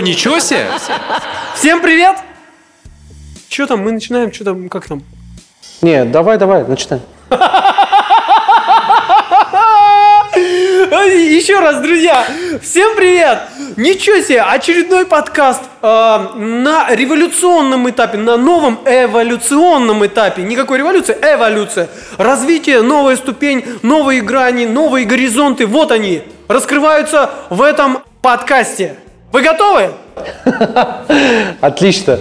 Ничего себе! Всем привет! Что там, мы начинаем, что там, как там? Не, давай, давай, начинай. Еще раз, друзья, всем привет! Ничего себе, очередной подкаст э, на революционном этапе, на новом эволюционном этапе. Никакой революции, эволюция. Развитие, новая ступень, новые грани, новые горизонты. Вот они, раскрываются в этом подкасте. Вы готовы? Отлично.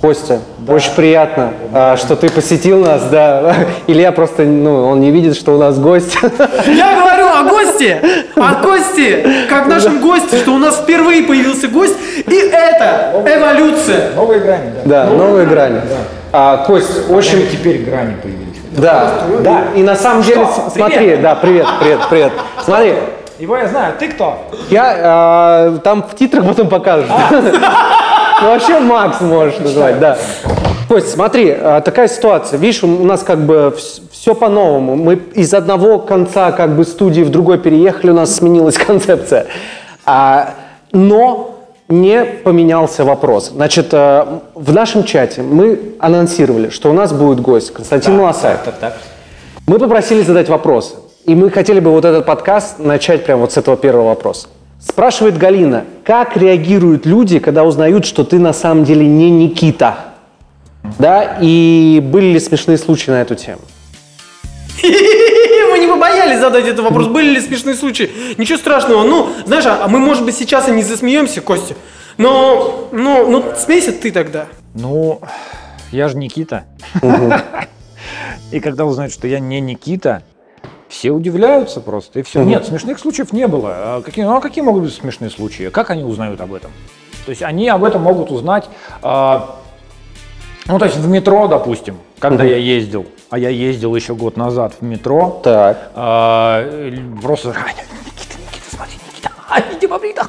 Костя, очень приятно, а, что ты посетил нас, да. Илья просто, ну, он не видит, что у нас гость. Я говорю о гости, о гости, как нашем госте, что у нас впервые появился гость, и это эволюция. Новые грани, да. Да, новые грани. А, Кость, очень... Теперь грани появились. Да, да. И на самом деле, Что? смотри, Привет. да, привет, привет, привет. Смотри, Его я знаю. Ты кто? я а, там в титрах потом покажешь. Ну, вообще Макс можешь назвать, да. Кость, смотри, а, такая ситуация. Видишь, у нас как бы все по-новому. Мы из одного конца как бы студии в другой переехали, у нас сменилась концепция. А, но не поменялся вопрос. Значит, э, в нашем чате мы анонсировали, что у нас будет гость Константин Лосаев. Так, так. Мы попросили задать вопросы. И мы хотели бы вот этот подкаст начать прямо вот с этого первого вопроса. Спрашивает Галина, как реагируют люди, когда узнают, что ты на самом деле не Никита? Да, и были ли смешные случаи на эту тему? Мы не побоялись задать этот вопрос. Были ли смешные случаи? Ничего страшного. Ну, знаешь, а мы, может быть, сейчас и не засмеемся, Костя. Но, ну, ну, смейся ты тогда. Ну, я же Никита. И когда узнают, что я не Никита, все удивляются просто, и все. Нет, смешных случаев не было. А какие, ну, а какие могут быть смешные случаи? Как они узнают об этом? То есть они об этом могут узнать, а, ну, то есть в метро, допустим, когда я ездил, а я ездил еще год назад в метро, Так. а, просто «А, Никита, Никита, смотри, Никита, а, видимо, Брита».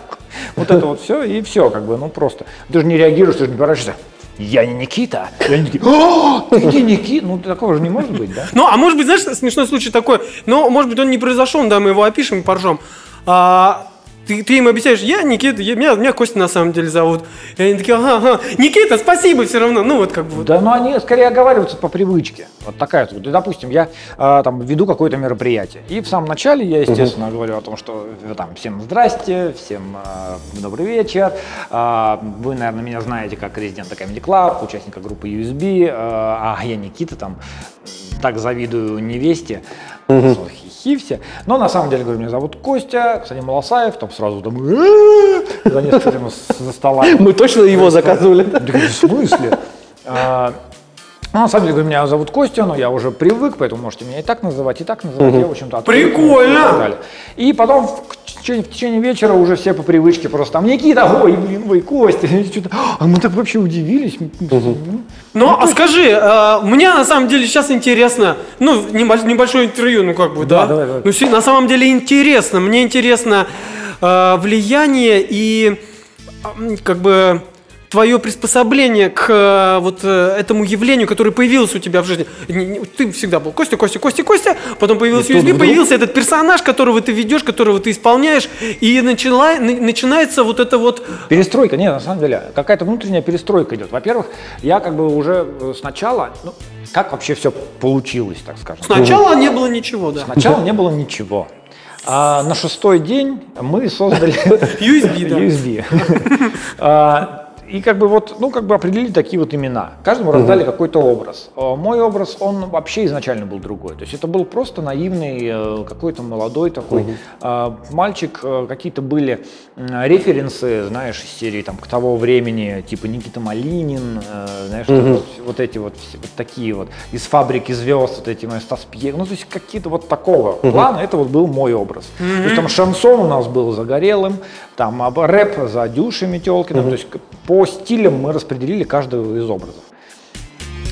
Вот это вот все, и все, как бы, ну просто. Ты же не реагируешь, ты же не поворачиваешься. Я не Никита. И они такие, «О, ты не Никита. Ну, такого же не может быть, да? Ну, а может быть, знаешь, смешной случай такой, но, может быть, он не произошел, да, мы его опишем и поржем. А, ты, ты им объясняешь, я Никита, я- меня, меня Костя на самом деле зовут. И они такие, ага, ага, Никита, спасибо все равно. Ну, вот как бы. Да, но они скорее оговариваются по привычке. Вот такая вот. Допустим, я а, там веду какое-то мероприятие. И в самом начале я, естественно, говорю о том, что э, там всем здрасте, всем а, добрый вечер. А, вы, наверное, меня знаете как резидента Comedy Club, участника группы USB. А, а я Никита там так завидую невесте. Хихи все. Но на самом деле, говорю, меня зовут Костя, кстати, Малосаев, там сразу там за несколько за стола. Мы точно его заказывали. В смысле? А, ну, на самом деле, говорю, меня зовут Костя, но я уже привык, поэтому можете меня и так называть, и так называть. Я, в общем-то, Прикольно! И потом в течение, в течение вечера уже все по привычке просто там, Никита, ой, блин, ой, Костя. Что-то, а мы так вообще удивились. Ну, а скажи, э, мне на самом деле сейчас интересно, ну, небольш- небольшое интервью, ну, как бы, да? Да, давай, давай. Ну, на самом деле интересно, мне интересно э, влияние и, как бы, твое приспособление к э, вот э, этому явлению, которое появилось у тебя в жизни. Ты всегда был Костя, Костя, Костя, Костя, потом появился USB, появился этот персонаж, которого ты ведешь, которого ты исполняешь, и начала, на- начинается вот это вот... Перестройка, нет, на самом деле, какая-то внутренняя перестройка идет. Во-первых, я как бы уже э, сначала, ну, как вообще все получилось, так скажем. Сначала не было ничего, да. Сначала не было ничего. А на шестой день мы создали USB. USB. И как бы вот, ну, как бы определили такие вот имена. Каждому раздали какой-то образ. А Мой образ, он вообще изначально был другой. То есть это был просто наивный, э, какой-то молодой такой а, мальчик. Э, Какие-то были референсы, знаешь, из серии там к того времени, типа Никита Малинин, э, знаешь, вот, вот эти вот, вот такие вот из фабрики звезд, вот эти, Стас Пьех, ну, то есть какие-то вот такого плана, это вот был мой образ. То есть там шансон у нас был загорелым, там рэп за Дюшей Метелкиным, то есть по стилям мы распределили каждого из образов.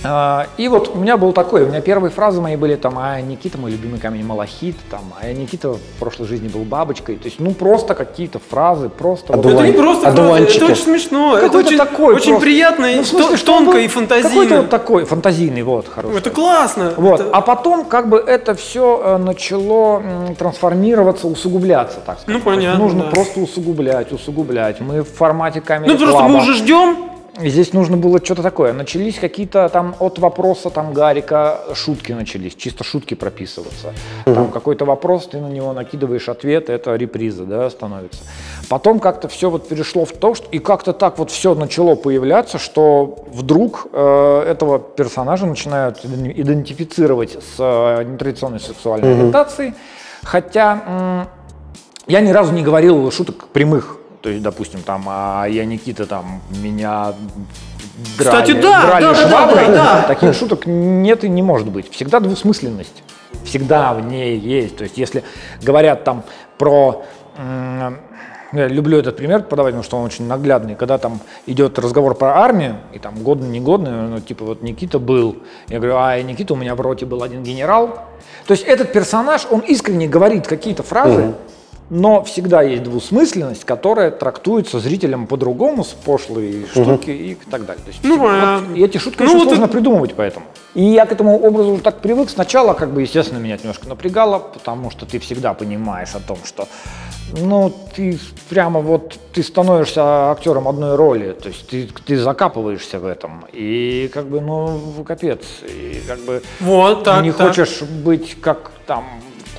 А, И вот у меня был такой, у меня первые фразы мои были там, а Никита мой любимый камень малахит, там, а я Никита в прошлой жизни был бабочкой, то есть, ну просто какие-то фразы, просто. вот- Это не просто Одуванчики. это очень смешно, это Какой-то очень, такой очень просто. приятно, и Ну, в смысле, то- что он тонко был и Какой-то фантазийно. вот такой фантазийный, вот, хороший. Это классно. Вот. Это- А потом как бы это все начало м, трансформироваться, усугубляться, так сказать. Ну, То есть понятно, Нужно да. просто усугублять, усугублять. Мы в формате камеры Ну, просто мы уже ждем. Здесь нужно было что-то такое. Начались какие-то там от вопроса там Гарика шутки начались, чисто шутки прописываться. Там какой-то вопрос, ты на него накидываешь ответ, это реприза, да, становится. Потом как-то все вот перешло в то, что и как-то так вот все начало появляться, что вдруг э, этого персонажа начинают иден- идентифицировать с э, нетрадиционной сексуальной ориентацией, хотя м, я ни разу не говорил шуток прямых. То есть, допустим, там, а я Никита, там, меня драли, Кстати, да, драли да, да, да, шваброй. да, да. Таких шуток нет и не может быть. Всегда двусмысленность. Всегда в ней есть. То есть, если говорят там про... я люблю этот пример подавать, потому что он очень наглядный. Когда там идет разговор про армию, и там годный, негодный, ну, типа вот Никита был. Я говорю, а и Никита, у меня в роте был один генерал. То есть этот персонаж, он искренне говорит какие-то фразы, но всегда есть двусмысленность, которая трактуется зрителям по-другому, с пошлой штуки и так далее. То есть Ну, понятно. вот и эти шутки Ну, очень вот сложно это- придумывать поэтому. И я к этому образу уже так привык. Сначала, как бы, естественно, меня это немножко напрягало, потому что ты всегда понимаешь о том, что ну, ты прямо вот, ты становишься актером одной роли, то есть ты, ты закапываешься в этом, и как бы, ну, капец, и как бы Вот так, не так. хочешь быть как там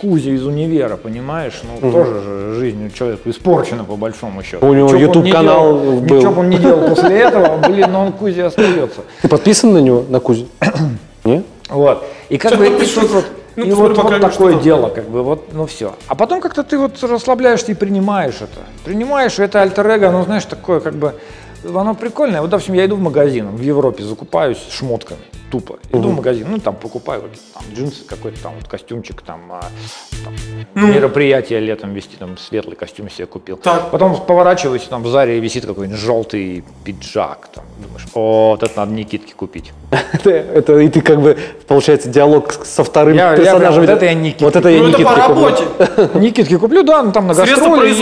Кузя из универа, понимаешь? Ну, тоже же жизнь у человека испорчена, по большому счету. У него Чё б он YouTube не был. Ничего бы он не делал после этого, блин, но он Кузя остается. Ты подписан на него, на Кузю? Нет? Вот. И как бы, и тут вот, Ну, и вот, вот такое что дело, как бы, вот, ну все. А потом как-то ты вот расслабляешься и принимаешь это. Принимаешь, это альтер-эго, ну, знаешь, такое, как бы, оно прикольное. Вот, допустим, я иду в магазин, в Европе закупаюсь шмотками, тупо. Иду в магазин, ну, там, покупаю вот, там, джинсы, какой-то там вот костюмчик, там, а, там, мероприятие летом вести, там, светлый костюм себе купил. Так. Потом поворачиваюсь, там, в Заре висит какой-нибудь желтый пиджак, там, думаешь, о, вот это надо Никитке купить. Это, и ты как бы, получается, диалог со вторым персонажем. вот это я Никитке. Вот это я Ну, Никитке по куплю. работе. Никитки куплю, да, ну там на гастроли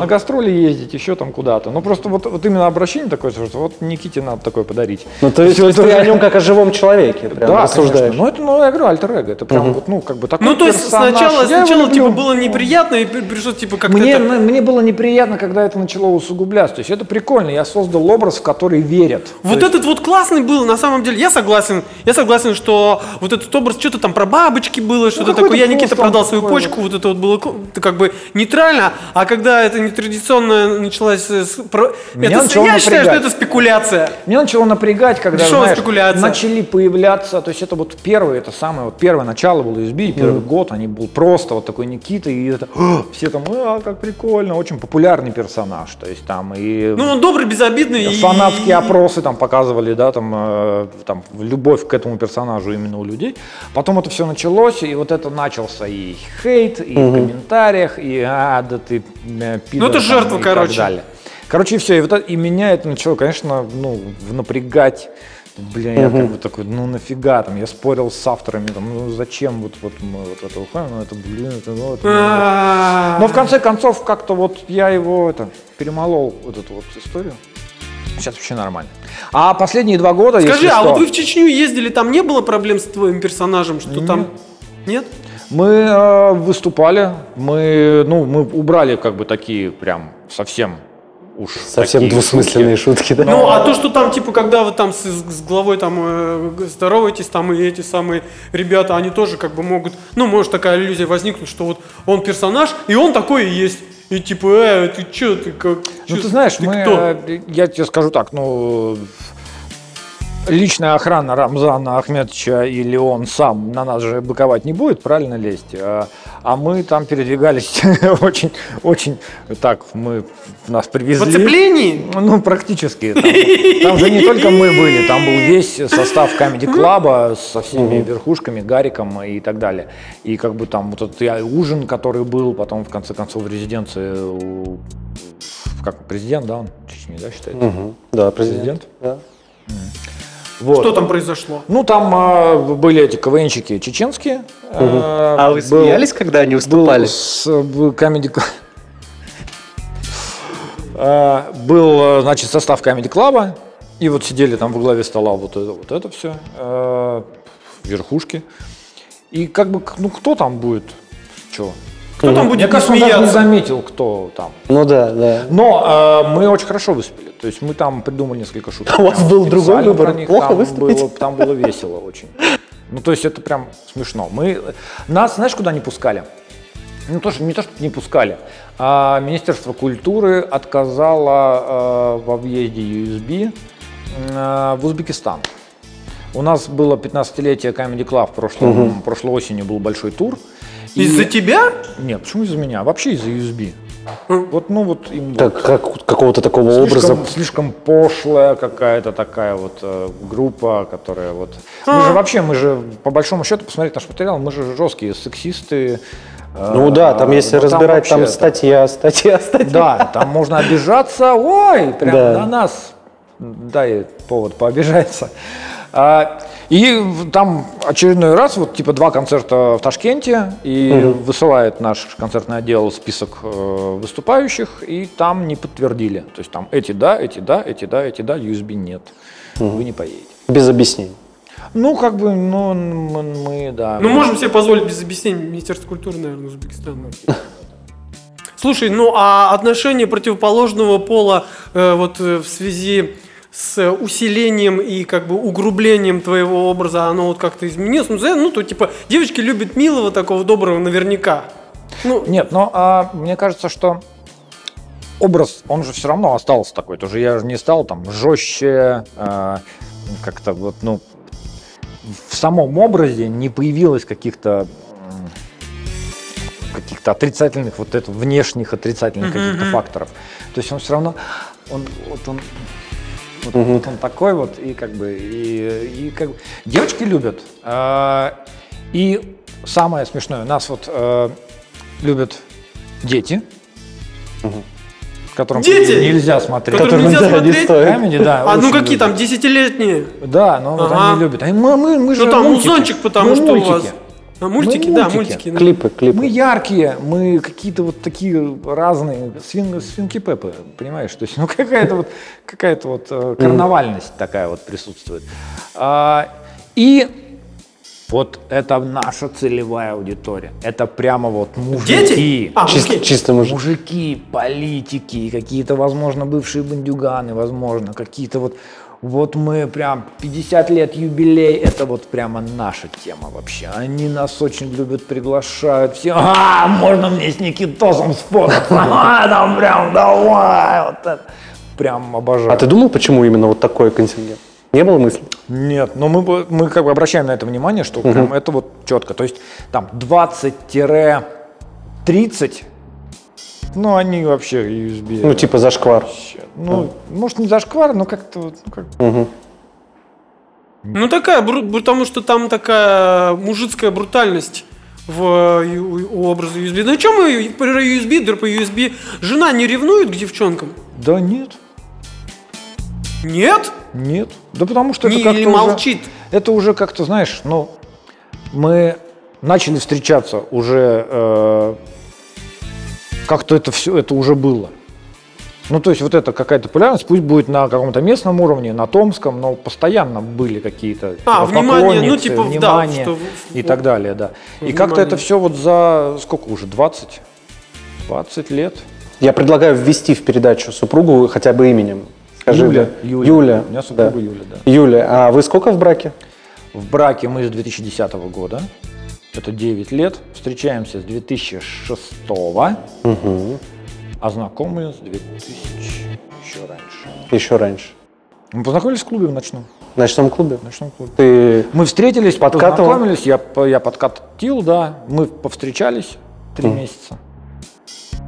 на гастроли ездить, еще там куда-то. Ну просто вот, вот именно обращение такое, что вот Никите надо такое подарить. Ну, то есть, ты о нем как о живом человеке прям да, рассуждаешь. конечно. Ну это, ну я говорю, альтер-эго, это прям вот, ну как бы такой Ну, то есть персонаж. сначала, Я сначала типа, было неприятно, и при- пришло, типа, как-то Мне, это- м- мне было неприятно, когда это начало усугубляться. То есть это прикольно, я создал образ, в который верят. Вот То есть- этот вот классный был, на самом деле, я согласен, я согласен, что вот этот образ, что-то там про бабочки было, что-то какой-то такое, я Никита продал свою такой почку, вот это вот было как бы нейтрально, а когда это нетрадиционно началось, Меня это, начало я считаю, что напрягать. это спекуляция. Меня начало напрягать, когда Дешевая знаешь, спекуляция. начали появляться, то есть это вот первое, это самое, вот первое начало было USB, первый год, они был просто вот такой Никита, и это, «О!» все там, а, как прикольно, очень популярный персонаж, то есть там и Ну, он добрый, безобидный. и- фанатские опросы там показывали, да, там, э, там любовь к этому персонажу именно у людей. Потом это все началось, и вот это начался и хейт, и в комментариях, и а, да ты э, пидор, Ну, это там, жертва, и короче. Короче, и все, и, вот и меня это начало, конечно, ну, напрягать. Блин, я как бы такой, ну нафига там, я спорил с авторами, там, ну зачем вот, вот мы вот это уходим, ну это, блин, это, ну, это, ну, но в конце концов, как-то вот я его это, перемолол, вот эту вот историю. Сейчас вообще нормально. А последние два года, Скажи, если а что, вот вы в Чечню ездили, там не было проблем с твоим персонажем, что там... Нет? мы э, выступали, мы, ну, мы убрали как бы такие прям совсем уж Совсем такие двусмысленные шутки, да? Ну, а то, что там, типа, когда вы там с, с главой там э, здороваетесь, там и эти самые ребята, они тоже как бы могут, ну, может такая иллюзия возникнуть, что вот он персонаж, и он такой и есть. И типа, э, ты чё, ты как... Ну, чё, ты знаешь, ты мы, кто? я тебе скажу так, ну, личная охрана Рамзана Ахметовича или он сам на нас же быковать не будет, правильно лезть? А, а мы там передвигались очень, очень так, мы нас В привезли. оцеплении? Ну, практически. Там, там же не только мы были, там был весь состав Comedy Club со всеми верхушками, Гариком и так далее. И как бы там вот этот и ужин, который был, потом в конце концов в резиденции у как президент, да, он Чечни, да, считается? Мгм. Да, президент. Президент? Да. Вот. Что там произошло? Ну, там а, были эти КВНщики чеченские. э, А вы был- смеялись, когда они был выступали? с, э, был Comedy Был, э, значит, состав Comedy Club, и вот сидели там во главе стола вот это, вот это все, верхушки. И как бы, ну кто там будет? Че? Кто там будет Мне кажется, он даже не смеяться? заметил, кто там. Ну да, да. Но э, мы очень хорошо выступили. То есть мы там придумали несколько шуток. У вас Прям был другой выбор. них. Плохо там выступить? Было, там было весело очень. Ну, то есть это прям смешно. Мы, нас, знаешь, куда не пускали? Ну, то, что, не то, что не пускали, а Министерство культуры отказало э, во въезде USB э, в Узбекистан. У нас было 15-летие Comedy Club в прошлом, прошлой осенью был большой тур. И- Из-за тебя? Нет, почему из-за меня? Вообще из-за USB. Мгм. Вот, ну вот им Так, как, какого-то такого слишком, образа. слишком пошлая какая-то такая вот э, группа, которая вот... Мы А. же вообще, мы же, по большому счету, посмотреть наш материал, мы же жесткие сексисты. э, Ну да, там если ну, разбирать, там, вообще статья, статья, статья. Да, там можно обижаться, ой, прям Да. на нас дай повод пообижаться. А, и там очередной раз, вот типа два концерта в Ташкенте, и высылает наш концертный отдел список э, выступающих, и там не подтвердили. То есть там эти да, эти да, эти да, эти да, USB нет. Вы не поедете. Без объяснений. Ну, как бы, ну, мы, да. Ну, можем себе позволить без объяснений Министерство культуры, наверное, Узбекистана. Слушай, ну а отношение противоположного пола э, вот э, в связи с усилением и как бы угрублением твоего образа, оно вот как-то изменилось? Ну, ну, то типа девочки любят милого, такого доброго наверняка. Ну, Нет, но а, мне кажется, что образ, он же все равно остался такой. Тоже я же не стал там жестче, а, как-то вот, ну, в самом образе не появилось каких-то каких-то отрицательных, вот это, внешних отрицательных каких-то факторов. То есть он все равно, он, вот он, вот, вот он такой вот, и как бы, и, и как бы, девочки любят. А, и самое смешное, нас вот э, любят дети, которым Дети? нельзя смотреть. Которым нельзя смотреть? Comedy, да, а ну какие любят. там, десятилетние? Да, но вот Ага. они любят. А мы, мы, мы же Ну там мультики. музончик, потому Мы что мультики. у вас... А, мультики, Мы да, мультики. мультики. да. Клипы, клипы. Мы яркие, мы какие-то вот такие разные, свин, свинки Пеппы, понимаешь? То есть, ну какая-то вот, какая-то вот э, карнавальность такая вот присутствует. А, и вот это наша целевая аудитория. Это прямо вот мужики. Дети? А, Чисто, мужики. чисто мужик. Мужики, политики, какие-то, возможно, бывшие бандюганы, возможно, какие-то вот... Вот мы прям 50 лет юбилей, это вот прямо наша тема вообще. Они нас очень любят, приглашают. Все, а, можно мне с Никитосом сфотаться? А, там прям, давай, вот это. Прям обожаю. А ты думал, почему именно вот такой контингент? Не было мысли? Нет, но мы, мы как бы обращаем на это внимание, что прям это вот четко. То есть там 20-30, ну они вообще USB. Ну, типа зашквар. Ну, может, не зашквар, но как-то вот, ну, как... Мгм. Ну такая, потому что там такая мужицкая брутальность в у образа USB. Ну что мы про USB, да по USB? Жена не ревнует к девчонкам? Да нет, Нет? нет. Да потому что Не, это как-то или уже- молчит? это уже как-то, знаешь, ну, мы начали встречаться уже, э, как-то это все, это уже было. Ну, то есть вот это какая-то популярность, пусть будет на каком-то местном уровне, на томском, но постоянно были какие-то А, внимание, ну, типа, да, внимание что в- и так далее, да. И внимание. как-то это все вот за сколько уже, 20? 20 лет? Я предлагаю ввести в передачу супругу хотя бы именем. Скажи, Юля, да. Юля. Юля. У меня супруга да. Юля, да. Юля, а вы сколько в браке? В браке мы с 2010 года. Это 9 лет. Встречаемся с 2006 а знакомы с 2000 еще раньше. Еще раньше. Мы познакомились в клубе в ночном. В ночном клубе? В ночном клубе. Ты Мы встретились, Подкатывал? познакомились, я, я подкатил, да. Мы повстречались три месяца.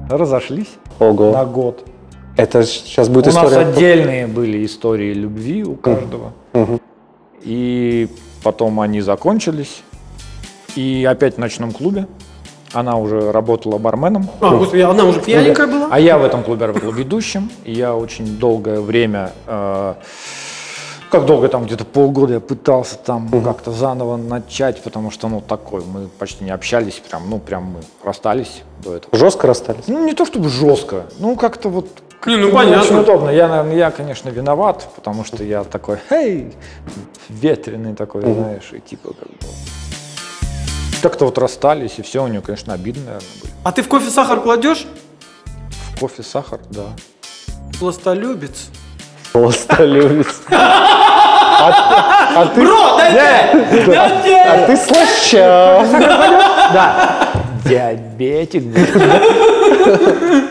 Разошлись Ого. на год. Это сейчас будет у нас история. отдельные были истории любви у каждого. Мгм. И потом они закончились. И опять в ночном клубе. Она уже работала барменом. А, господи, она уже пьяненькая была? А я в этом клубе работал ведущим. И я очень долгое время э, как долго там, где-то полгода я пытался там как-то заново начать, потому что, ну, такой, мы почти не общались, прям, ну, прям мы расстались до этого. Жестко расстались? Ну, не то чтобы жестко, ну, как-то вот Не, ну, понятно. очень удобно. Я, наверное, я, конечно, виноват, потому что я такой, эй, ветреный такой, знаешь, и типа как бы... Так-то вот расстались, и все, у нее, конечно, обидно, наверное, были. А ты в кофе сахар кладешь? В кофе сахар, да. Пластолюбец. Пластолюбец. А ты, Бро! Дайте! а ты слащав. Да. Диабетик.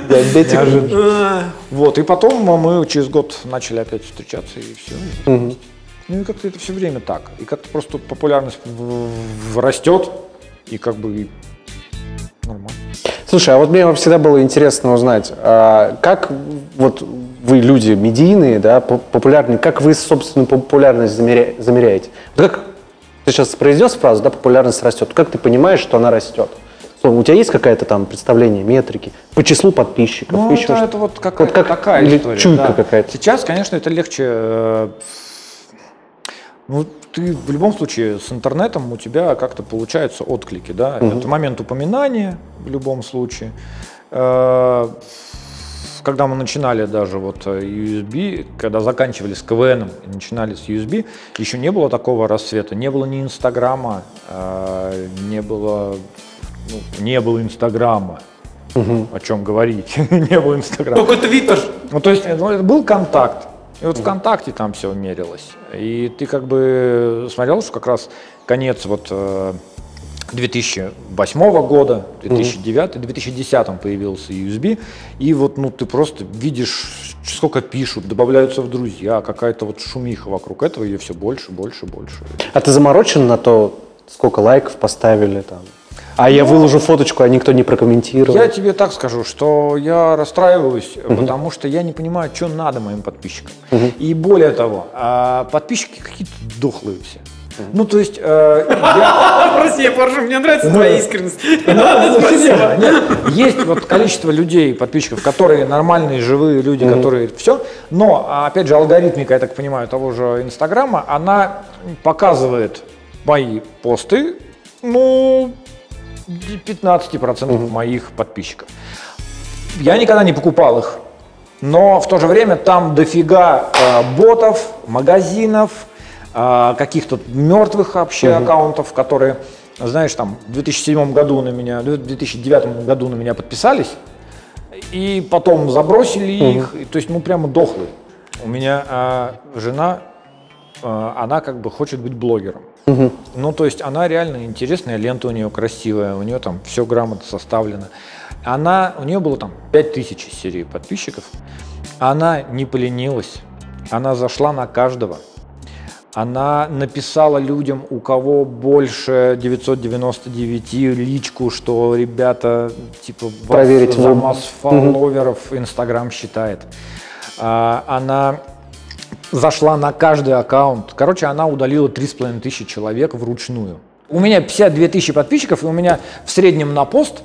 Диабетик. А, Вот, и потом мы через год начали опять встречаться, и все. Ну и как-то это все время так. И как-то просто популярность растет, и как бы нормально. Слушай, а вот мне всегда было интересно узнать, а как вот вы люди медийные, да, по- популярные, как вы собственную популярность замеря- замеряете? Вот как ты сейчас произнес фразу, да, популярность растет. Как ты понимаешь, что она растет? У тебя есть какое-то там представление, метрики по числу подписчиков? Ну, еще это, что-то? это вот какая-то Вот как- такая или история. чуйка да. какая-то. Сейчас, конечно, это легче. э, Ну, ты в любом случае с интернетом у тебя как-то получаются отклики, да. Это момент упоминания в любом случае. Э, Когда мы начинали даже вот э, USB, когда заканчивали с КВН и начинали с USB, еще не было такого расцвета, не было ни Инстаграма, э, не было, ну, не было Инстаграма. О чем говорить? не было Инстаграма. Только Твиттер. Ну, то есть, ну, это был контакт. И вот ВКонтакте там все мерилось. И ты как бы смотрел, что как раз конец вот э, 2008 года, 2009, 2010 появился USB. И вот, ну, ты просто видишь, сколько пишут, добавляются в друзья, какая-то вот шумиха вокруг этого, и все больше, больше, больше. А ты заморочен на то, сколько лайков поставили там? А я выложу фоточку, а никто не прокомментировал. Я тебе так скажу, что я расстраиваюсь, потому что я не понимаю, что надо моим подписчикам. И более того, а, подписчики какие-то дохлые все. Ну, то есть, э, я- Прости, я поржу, мне нравится твоя искренность. Спасибо. Нет, есть вот количество людей, подписчиков, которые нормальные, живые люди, которые все. Но, а, опять же, алгоритмика, я так понимаю, того же Инстаграма, она показывает мои посты, ну, 15% моих подписчиков. Я никогда не покупал их. Но в то же время там дофига э, ботов, магазинов, э, каких-то мертвых вообще аккаунтов, которые, знаешь, там в 2007 году на меня, в 2009 году на меня подписались, и потом забросили их, и, то есть, ну, прямо дохлые. У меня э, жена, э, она как бы хочет быть блогером. Ну, то есть она реально интересная, лента у нее красивая, у нее там все грамотно составлено. Она, у нее было там 5000 из серии подписчиков. Она не поленилась, она зашла на каждого. Она написала людям, у кого больше 999 личку, что ребята, типа, вас Проверить за масс фолловеров Инстаграм считает. А, Она зашла на каждый аккаунт. Короче, она удалила 3,5 тысячи человек вручную. У меня 52 тысячи подписчиков, и у меня в среднем на пост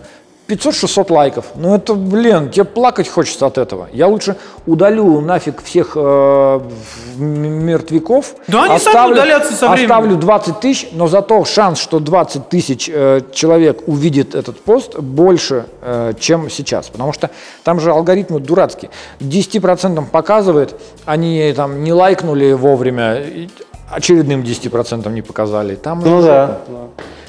500-600 лайков. Ну это, блин, тебе плакать хочется от этого. Я лучше удалю нафиг всех э, мертвяков. Да они сами удалятся со временем. Оставлю 20 тысяч, но зато шанс, что 20 тысяч э, человек увидит этот пост, больше, э, чем сейчас. Потому что там же алгоритмы дурацкие. 10% показывает, они там не лайкнули вовремя, очередным 10% не показали. Там Ну да.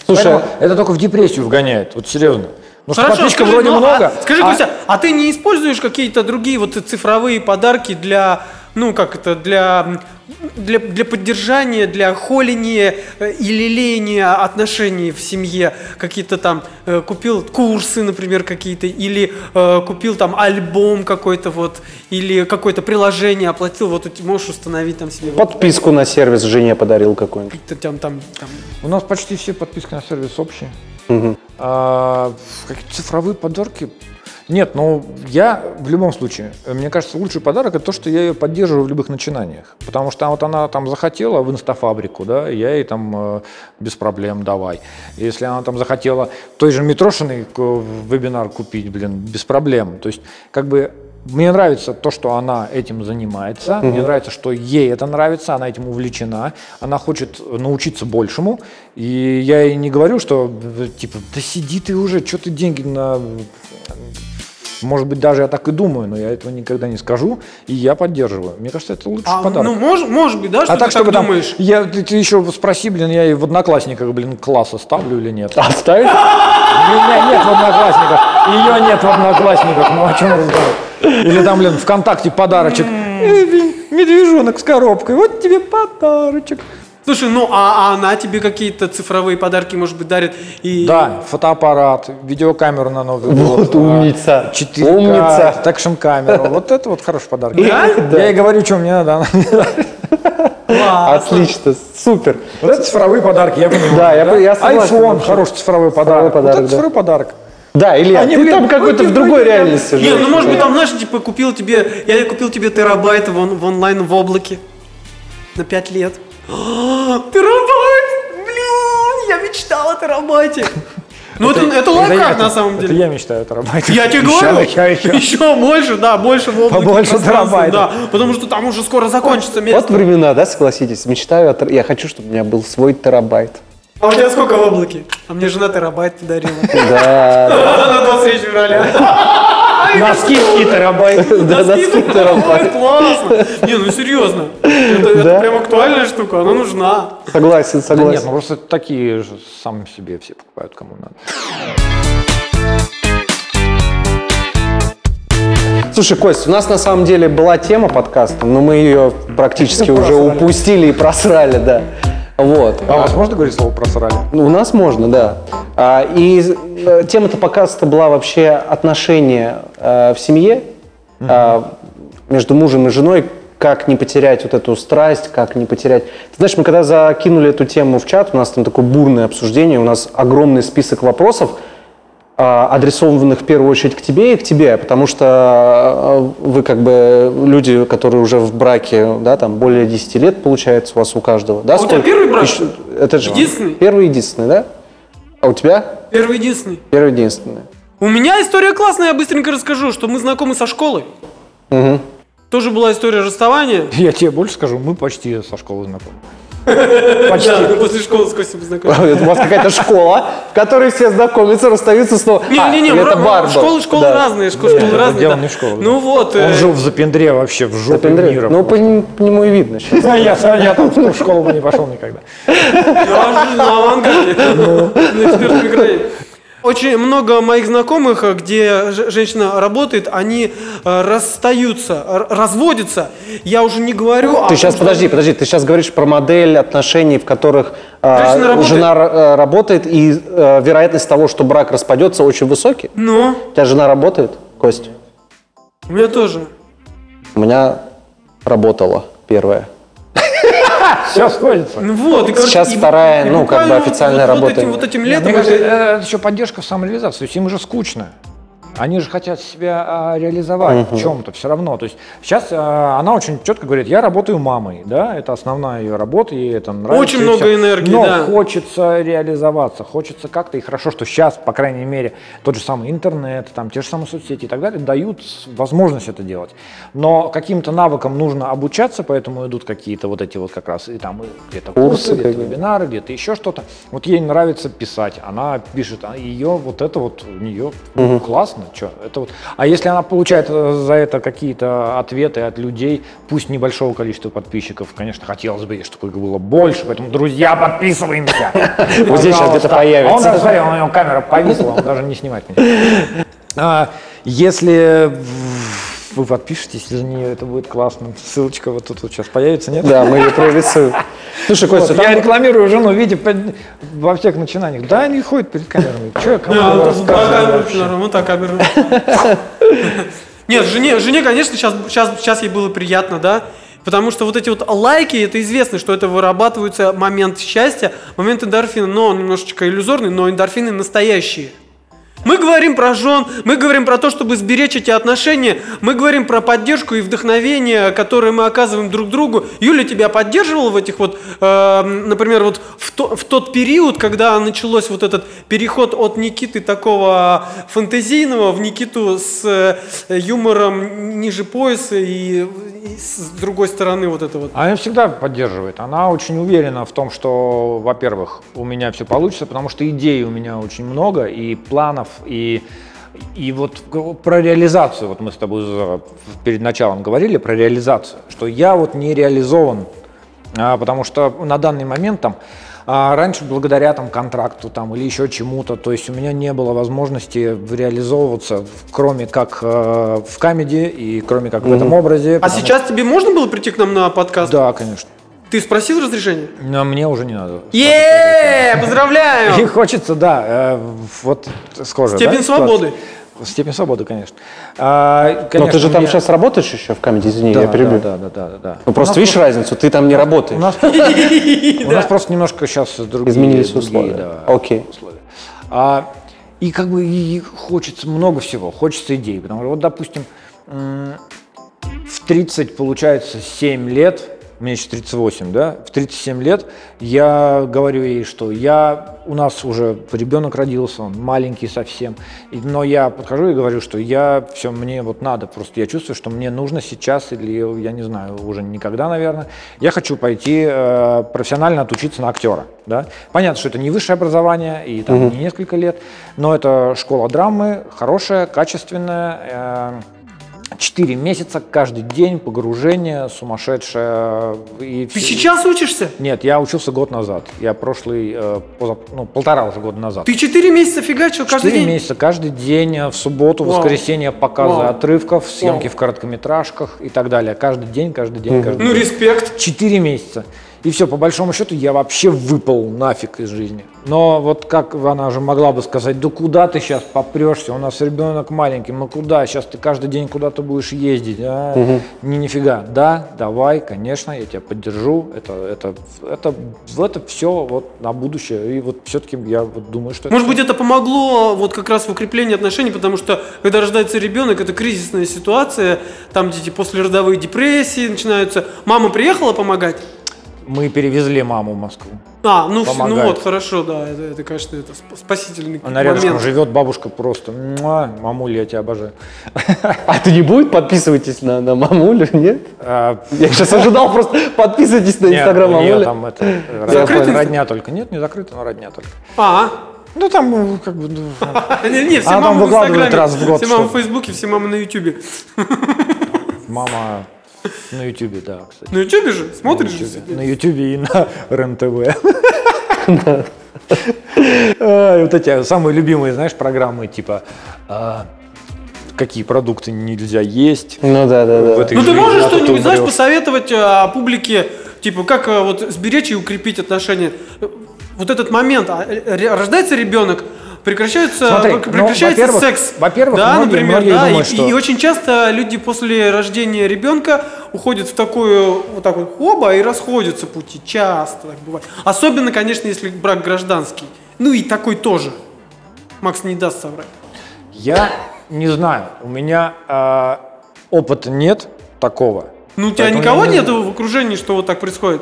Слушай, Поэтому это только в депрессию вгоняет, вот серьезно. Ну что Хорошо, подписчиков скажи, вроде ну, а- много. скажи, а- Костя, а ты не используешь какие-то другие вот цифровые подарки для, ну как это, для, для, для поддержания, для холения э, и лелеяния отношений в семье? Какие-то там, э, купил курсы, например, какие-то, или э, купил там альбом какой-то вот, или какое-то приложение оплатил, вот ты можешь установить там себе вот подписку на сервис жене подарил какой-нибудь. там, там, там. У нас почти все подписки на сервис общие. А, какие-то цифровые подарки? Нет, ну я в любом случае, э, мне кажется, лучший подарок это то, что я ее поддерживаю в любых начинаниях. Потому что вот она там захотела в инстафабрику, да, я ей там э, без проблем давай. Если она там захотела той же Митрошиной к- вебинар купить, блин, без проблем. То есть как бы Мне нравится то, что она этим занимается. Мне нравится, что ей это нравится, она этим увлечена. Она хочет научиться большему. И я ей не говорю, что типа, да сиди ты уже, что ты деньги на... Может быть, даже я так и думаю, но я этого никогда не скажу. И я поддерживаю. Мне кажется, это лучший А, подарок. ну, мож- может быть, да, что а ты так, так чтобы там, думаешь? я, ты, ты еще спроси, блин, я и в одноклассниках, блин, класса ставлю или нет. Оставить? Меня нет в одноклассниках. Ее нет в одноклассниках. Ну о чем разговор? Или там, блин, ВКонтакте подарочек. Э, блин, Медвежонок с коробкой. Вот тебе подарочек. Слушай, ну а, а она тебе какие-то цифровые подарки, может быть, дарит? И... Да, фотоаппарат, видеокамеру на Новый год. Вот умница. 4 Умница. экшн камеру. Вот это вот хороший подарок. Да? Я ей говорю, что мне надо. она мне дарит. Отлично, супер. Вот это цифровые подарки, я понимаю. Да, я- я согласен вообще. хороший цифровой подарок. подарок, Вот это да. цифровой подарок. Да, Илья, Они, ты блин, там какой-то в другой вроде реальности Не, живешь. ну может быть там, знаешь, типа купил тебе, я купил тебе терабайт в, в онлайн в облаке на 5 лет. А, терабайт! Блин, я мечтал о терабайте. Ну это, это, лайфхак я- на самом Это деле. я мечтаю это работать. Я тебе говорю, еще, еще. больше, да, больше в облаке Побольше терабайтов. Да, потому что там уже скоро закончится место. Вот времена, да, согласитесь? Мечтаю, о я хочу, чтобы у меня был свой терабайт. А у тебя сколько в облаке? А мне жена терабайт подарила. Да, На 23 февраля. Носки и терабайт. да, Носки тут терабайт. Классно. Не, ну серьезно. Это, прям актуальная штука, она нужна. Согласен, Да нет, согласен. ну просто такие же сами себе все покупают, кому надо. Слушай, Кость, у нас на самом деле была тема подкаста, но мы ее практически уже упустили и просрали, да. Вот. А у вас можно говорить слово просрали? Ну, У нас можно, да. А, И э, тема-то подкаста была вообще отношения э, в семье а, между мужем и женой, как не потерять вот эту страсть, как не потерять... Ты знаешь, мы когда закинули эту тему в чат, у нас там такое бурное обсуждение, у нас огромный список вопросов, адресованных в первую очередь к тебе и к тебе, потому что а, вы как бы люди, которые уже в браке, да, там более 10 лет получается у вас у каждого, да? А у тебя сколько? первый брак? Еще- Это же Единственный? Первый единственный, да? А у тебя? Первый единственный. Первый единственный. У меня история классная, я быстренько расскажу, что мы знакомы со школы. Тоже была история расставания. Я тебе больше скажу, мы почти со школы знакомы. Да, мы после школы с Костей познакомились. У вас какая-то школа, в которой все знакомятся, расстаются снова. А, Не-не-не, или это бар был? школы, школы Да. разные, школы, школы разные. дело да. не школа, да. Ну вот. э, Он жил в Запендре вообще, в жопе Пендре. мира. Ну, по, по нему и видно сейчас. Да, я, я там в школу бы не пошел никогда. Я жил на авангарде, на четвертом экране. Очень много моих знакомых, э, где женщина работает, они э, расстаются, разводятся. Я уже не говорю Ты сейчас, том, подожди, подожди, ты сейчас говоришь про модель отношений, в которых а, Женщина работает. жена э, работает, и э, вероятность того, что брак распадется, очень высокий. Ну, У тебя жена работает, Кость? у меня тоже. У меня работала первая. Все сходится. Ну вот, и, короче, Сейчас и- вторая, и ну, как бы официальная вот, работа. Вот этим, вот этим Мне летом... кажется, это- э, еще поддержка в самореализации. То есть им же скучно. Они же хотят себя а, реализовать в чем-то все равно. То есть сейчас а, она очень четко говорит, я работаю мамой, да, это основная ее работа, ей это нравится. Очень много всё. энергии, Но да. хочется реализоваться, хочется как-то, и хорошо, что сейчас, по крайней мере, тот же самый интернет, там, те же самые соцсети и так далее дают возможность это делать. Но каким-то навыкам нужно обучаться, поэтому идут какие-то вот эти вот как раз и там где-то Курсы курсы, где-то какие-то. вебинары, где-то еще что-то. Вот ей нравится писать, она пишет, а ее вот это вот у нее ну, классно, что это вот. А если она получает э, за это какие-то ответы от людей, пусть небольшого количества подписчиков, конечно, хотелось бы, чтобы их было больше, поэтому друзья, подписываемся. Вот здесь сейчас где-то появится. Он даже, смотри, у него камера повисла, он даже не снимает меня. А, Если вы подпишетесь за нее, это будет классно. Ссылочка вот тут вот сейчас появится, нет? Да, мы ее прорисуем. Слушай, Костя, Вот, я рекламирую жену, видите, во всех начинаниях. Да, они ходят перед камерами. Че я кому рассказываю вот так камеру. Нет, жене, жене, конечно, сейчас, сейчас, сейчас ей было приятно, да? Потому что вот эти вот лайки, это известно, что это вырабатывается момент счастья, момент эндорфина, но он немножечко иллюзорный, но эндорфины настоящие. Мы говорим про жен, мы говорим про то, чтобы сберечь эти отношения, мы говорим про поддержку и вдохновение, которое мы оказываем друг другу. Юля тебя поддерживала в этих вот, э, например, вот в, то- в тот период, когда началось вот этот переход от Никиты такого фантазийного в Никиту с э, юмором ниже пояса и, с другой стороны вот это вот. Она всегда поддерживает. Она очень уверена в том, что, во-первых, у меня все получится, потому что идей у меня очень много, и планов, и, и вот про реализацию. Вот мы с тобой перед началом говорили про реализацию, что я вот не реализован, а, потому что на данный момент там а, раньше благодаря там контракту там или еще чему-то, то есть у меня не было возможности реализовываться, кроме как э, в камеди и кроме как в этом образе. А потому- сейчас тебе можно было прийти к нам на подкаст? Да, конечно. Ты спросил разрешение? Но мне уже не надо. Е, И поздравляю! хочется, да, э, вот схоже. Степень да, свободы. ситуация? Степень свободы, конечно. А, Но конечно, ты же там мне- сейчас работаешь еще в комедии, извини, да, я перебью. Да, да, да, да, да. Ну просто видишь разницу, ты там не У работаешь. нас, у нас просто немножко сейчас другие Изменились условия. да, Окей. условия. А, и как бы и хочется много всего, хочется идей. Потому что, вот, допустим, в 30, получается, 7 лет, мне сейчас 38, да, в 37 лет я говорю ей, что я, у нас уже ребенок родился, он маленький совсем, но я подхожу и говорю, что я, все, мне вот надо, просто я чувствую, что мне нужно сейчас, или я не знаю, уже никогда, наверное, я хочу пойти э, профессионально отучиться на актера, да. Понятно, что это не высшее образование, и там не несколько лет, но это школа драмы, хорошая, качественная, э, Четыре месяца, каждый день, погружение сумасшедшее. И Ты всё. сейчас учишься? Нет, я учился год назад. Я прошлый, э, поза- ну, полтора уже года назад. Ты четыре месяца фигачил каждый Четыре день? месяца, каждый день, э, в субботу, Вау. воскресенье показы Вау. отрывков, съемки Вау. в короткометражках и так далее. Каждый день, каждый день, каждый Ну, день. респект. Четыре месяца. И все, по большому счету, я вообще выпал нафиг из жизни. Но вот как она же могла бы сказать, да куда ты сейчас попрешься, у нас ребенок маленький, ну куда, сейчас ты каждый день куда-то будешь ездить, а? Не, нифига. Да, давай, конечно, я тебя поддержу, это, это, это, это все вот на будущее. И вот все-таки я вот думаю, что... Может это быть, это помогло вот как раз в укреплении отношений, потому что когда рождается ребенок, это кризисная ситуация, там дети послеродовые депрессии начинаются. Мама приехала помогать? Мы перевезли маму в Москву. А, ну, ну вот, хорошо, да, это, это, конечно, это сп- спасительный Она рядышком момент. живет, бабушка просто. Муа, мамуля, я тебя обожаю. А ты не будет? Подписывайтесь на, на мамулю, нет? А, Я сейчас ожидал просто подписывайтесь на инстаграм мамули. там это родня, родня только. Нет, не закрыто, но родня только. А, Ну там ну, как бы. ну, не, не, все там мамы в выкладывает Инстаграме, раз в год все мамы в. Фейсбуке, все мамы на Ютубе. мама на Ютубе, да, кстати. На Ютубе же? Смотришь же? На Ютубе и на РЕН-ТВ. Вот эти самые любимые, знаешь, программы типа а, какие продукты нельзя есть. Ну да, да, да. Ну ты можешь а что-нибудь, знаешь, посоветовать а, публике, типа, как а, вот сберечь и укрепить отношения? Вот этот момент, ре- рождается ребенок, прекращается, Смотри, прек- ну, прекращается во-первых- секс. во-первых, да, многие- например, многие да, думают, и, что- и очень часто люди после рождения ребенка уходят в такую, вот так вот, оба, и расходятся пути, часто так бывает. Особенно, конечно, если брак гражданский. Ну и такой тоже. Макс не даст соврать. Я не знаю, у меня а, опыта нет такого. Ну у тебя Поэтому никого не нету в окружении, что вот так происходит?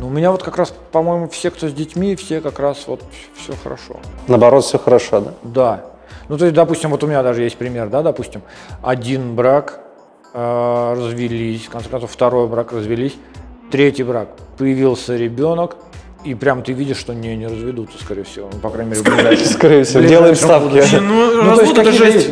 Ну, у меня вот как раз, по-моему, все, кто с детьми, все как раз вот все хорошо. Наоборот, все хорошо, да? Да. Ну, то есть, допустим, вот у меня даже есть пример, да, допустим, один брак э, развелись, в конце концов, второй брак развелись, третий брак, появился ребенок, и прям ты видишь, что не, не разведутся, скорее всего. Ну, по крайней мере, ближайшем- Скорее всего, делаем ставки. будущем. Ну, Ну, то есть это жесть.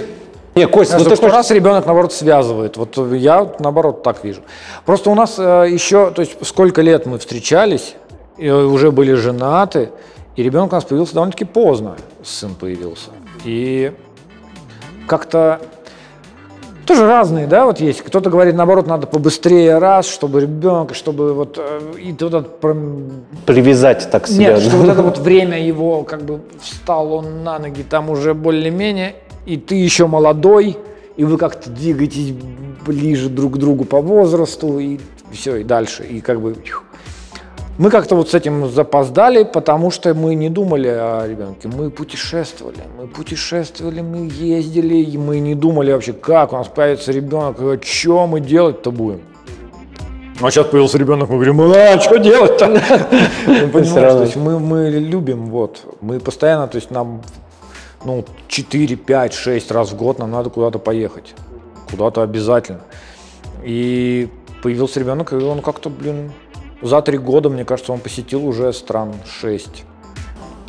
Не, Кость, ну ты что хочешь... раз ребенок, наоборот, связывает. Вот я, наоборот, так вижу. Просто у нас э, еще, то есть сколько лет мы встречались, и уже были женаты, и ребенок у нас появился довольно-таки поздно, сын появился. И как-то тоже разные, да, вот есть. Кто-то говорит, наоборот, надо побыстрее раз, чтобы ребенка, чтобы вот э, и вот этот прям Привязать так себя. нет, что вот это вот время его, как бы встал он на ноги, там уже более-менее, и ты еще молодой, и вы как-то двигаетесь ближе друг к другу по возрасту, и все, и дальше, и как бы... Мы как-то вот с этим запоздали, потому что мы не думали о ребенке. Мы путешествовали, мы путешествовали, мы ездили, и мы не думали вообще, как у нас появится ребенок, что мы делать-то будем. А сейчас появился ребенок, мы говорим, а что делать-то? Мы, мы любим, вот, мы постоянно, то есть нам, ну, 4, 5, 6 раз в год нам надо куда-то поехать, куда-то обязательно. И появился ребенок, и он как-то, блин, за три года, мне кажется, он посетил уже стран 6.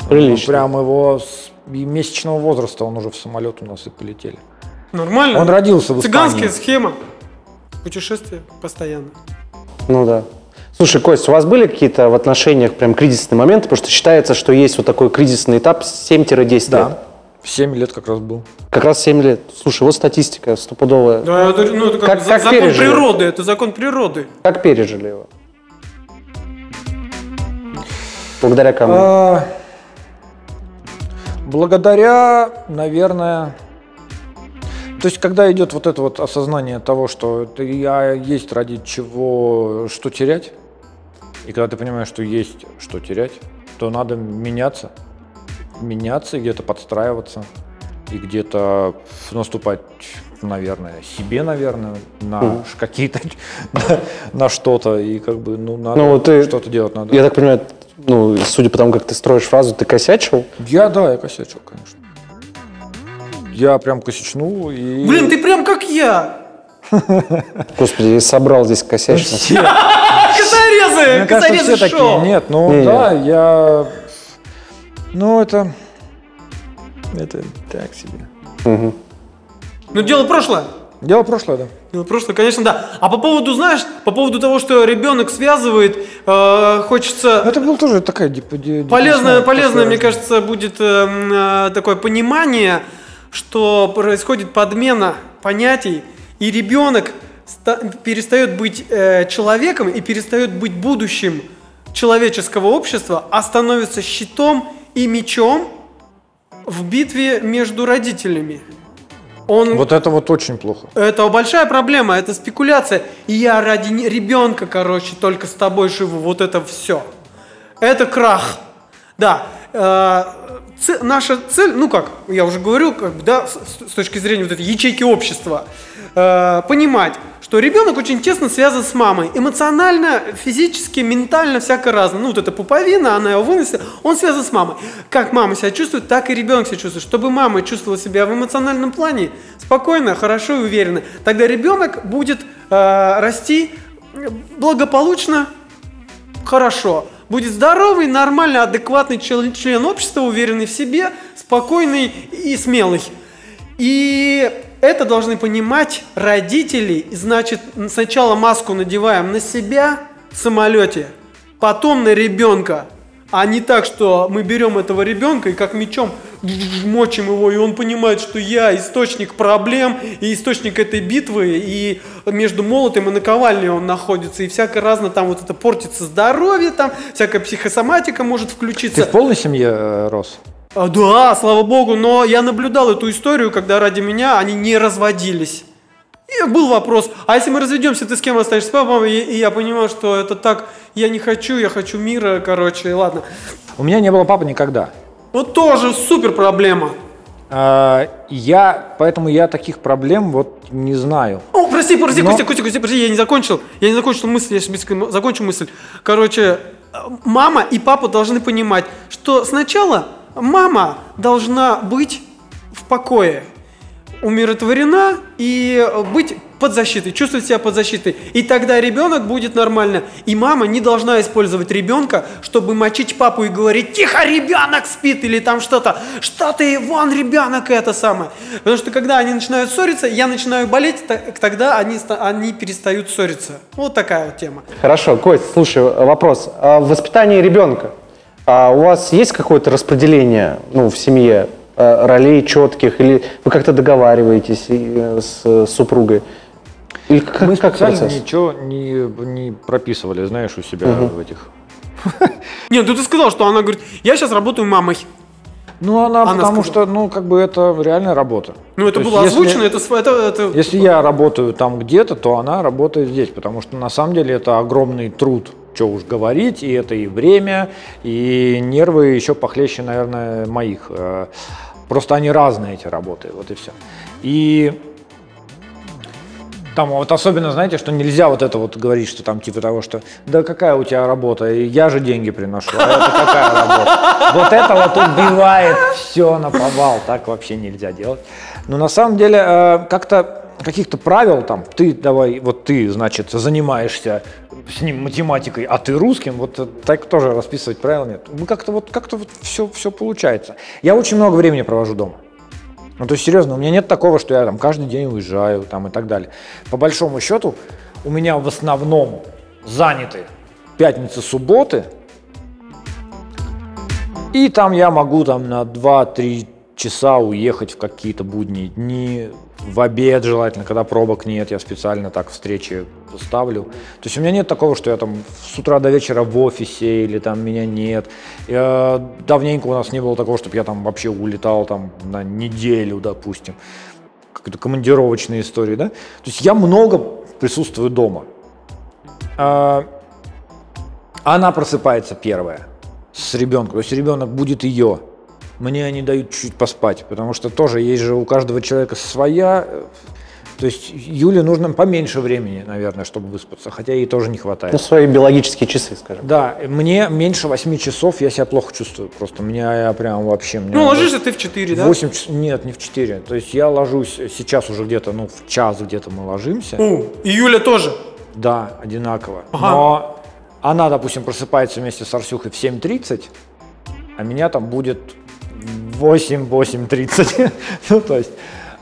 Прилично. Прям его с месячного возраста он уже в самолет у нас и полетели. Нормально. Он родился в Цыганская Испании. схема. Путешествие постоянно. Ну да. Слушай, Кость, у вас были какие-то в отношениях прям кризисные моменты? Потому что считается, что есть вот такой кризисный этап 7-10 лет. Да. В 7 лет как раз был. Как раз 7 лет. Слушай, вот статистика стопудовая. Да, это, ну, это как, Как- как закон пережили? природы, это закон природы. Как пережили его? Благодаря кому? А, благодаря, наверное, то есть, когда идет вот это вот осознание того, что я есть ради чего, что терять, и когда ты понимаешь, что есть что терять, то надо меняться, меняться, и где-то подстраиваться, и где-то наступать, наверное, себе, наверное, на ш- какие-то, на, на что-то, и как бы, ну, надо Ну, вот ты- что-то делать надо. Я так понимаю, ну, судя по тому, как ты строишь фразу, ты косячил? Я, да, я косячил, конечно. Я прям косячнул и... Блин, ты прям как я. Господи, я собрал здесь. Все, Косорезы, мне кажется, косорезы все шоу. такие. Нет, ну да, я... Ну, это... Это так себе. Ну, дело прошлое. Дело прошлое, да. Дело прошлое, конечно, да. А по поводу, знаешь, по поводу того, что ребенок связывает, э, хочется... Это был тоже такая деп- де- Полезное, полезное, мне кажется, будет эм, э, такое понимание, что происходит подмена понятий, и ребенок ста- перестает быть э, человеком и перестает быть будущим человеческого общества, а становится щитом и мечом в битве между родителями. Он Вот это вот очень плохо. это большая проблема, это спекуляция. И я ради ребенка, короче, только с тобой живу. Вот это все. Это крах. Да. э, ц- наша цель, ну как, я уже говорил, как да, с, с точки зрения вот этой ячейки общества, э, понимать, что ребенок очень тесно связан с мамой. Эмоционально, физически, ментально, всяко разно. Ну, вот эта пуповина, она его выносит, он связан с мамой. Как мама себя чувствует, так и ребенок себя чувствует. Чтобы мама чувствовала себя в эмоциональном плане спокойно, хорошо и уверенно, тогда ребенок будет э, расти благополучно, хорошо. Будет здоровый, нормально, адекватный член, член общества, уверенный в себе, спокойный и смелый. И это должны понимать родители. Значит, сначала маску надеваем на себя в самолете, потом на ребенка. А не так, что мы берем этого ребенка и как мечом мочим его, и он понимает, что я источник проблем, и источник этой битвы, и между молотом и наковальней он находится, и всякое разное там вот это портится здоровье, там всякая психосоматика может Ты включиться. в полной семье э, рос? А, Да, слава богу, но я наблюдал эту историю, когда ради меня они не разводились. И был вопрос, а если мы разведемся, ты с кем останешься? С папой? И, и я понимаю, что это так, я не хочу, я хочу мира, короче, ладно. У меня не было папы никогда. Вот тоже супер проблема. А, Я, поэтому я таких проблем вот не знаю. О, прости, прости, Но- Костя, Костя, Костя, подожди, я не закончил. Я не закончил мысль, я сейчас закончу мысль. Короче, э, мама и папа должны понимать, что сначала мама должна быть в покое, умиротворена и э, быть под защитой, чувствовать себя под защитой. И тогда ребенок будет нормально. И мама не должна использовать ребенка, чтобы мочить папу и говорить, тихо, ребенок спит, или там что-то, что ты, вон ребенок это самое. Потому что когда они начинают ссориться, я начинаю болеть, тогда они, они перестают ссориться. Вот такая вот тема. Хорошо, Кость, слушай, вопрос. А в воспитании ребенка а у вас есть какое-то распределение ну, в семье э, ролей четких, или вы как-то договариваетесь э, с супругой? Или как, Мы как специально процесс? ничего не, не прописывали, знаешь, у себя в этих. Нет, ну ты сказал, что она говорит, я сейчас работаю мамой. Ну, она, Она потому сказала. что, ну, как бы это реальная работа. Ну это То есть было если- озвучено, это, св- это, это- Если я работаю там где-то, то она работает здесь, потому что на самом деле это огромный труд что уж говорить, и это и время, и нервы еще похлеще, наверное, моих. Э, Просто они разные, эти работы, вот и все. И там вот особенно, знаете, что нельзя вот это вот говорить, что там типа того, что да какая у тебя работа, я же деньги приношу, а это какая работа. Вот это вот убивает все на повал, так вообще нельзя делать. Но на самом деле э, как-то каких-то правил там, ты давай, вот ты, значит, занимаешься с ним математикой, а ты русским, вот э, так тоже расписывать правил нет. Ну как-то вот, как-то вот все, все получается. Я очень много времени провожу дома. Ну, то есть, серьезно, у меня нет такого, что я там каждый день уезжаю там и так далее. По большому счету, у меня в основном заняты пятницы, субботы, и там я могу там на 2-3 часа уехать в какие-то будние дни, в обед желательно, когда пробок нет, я специально так встречи ставлю. То есть у меня нет такого, что я там с утра до вечера в офисе или там меня нет. Я, давненько у нас не было такого, чтобы я там вообще улетал там на неделю, допустим. Какие-то командировочные истории, да? То есть я много присутствую дома. А, она просыпается первая с ребенком. То есть ребенок будет ее мне они дают чуть-чуть поспать, потому что тоже есть же у каждого человека своя. э, То есть Юле нужно поменьше времени, наверное, чтобы выспаться, хотя ей тоже не Ну, хватает. свои биологические часы, скажем. Да, мне меньше 8 часов я себя плохо чувствую. Просто меня я прям вообще... Мне Ну, ложишься ты в 4, да? 8 часов, нет, не в 4. То есть я ложусь сейчас уже где-то, ну, в час где-то мы ложимся. О, и Юля тоже. Да, одинаково. Ага. Но она, допустим, просыпается вместе с Арсюхой в 7.30, а меня там будет 8-8.30. ну, то есть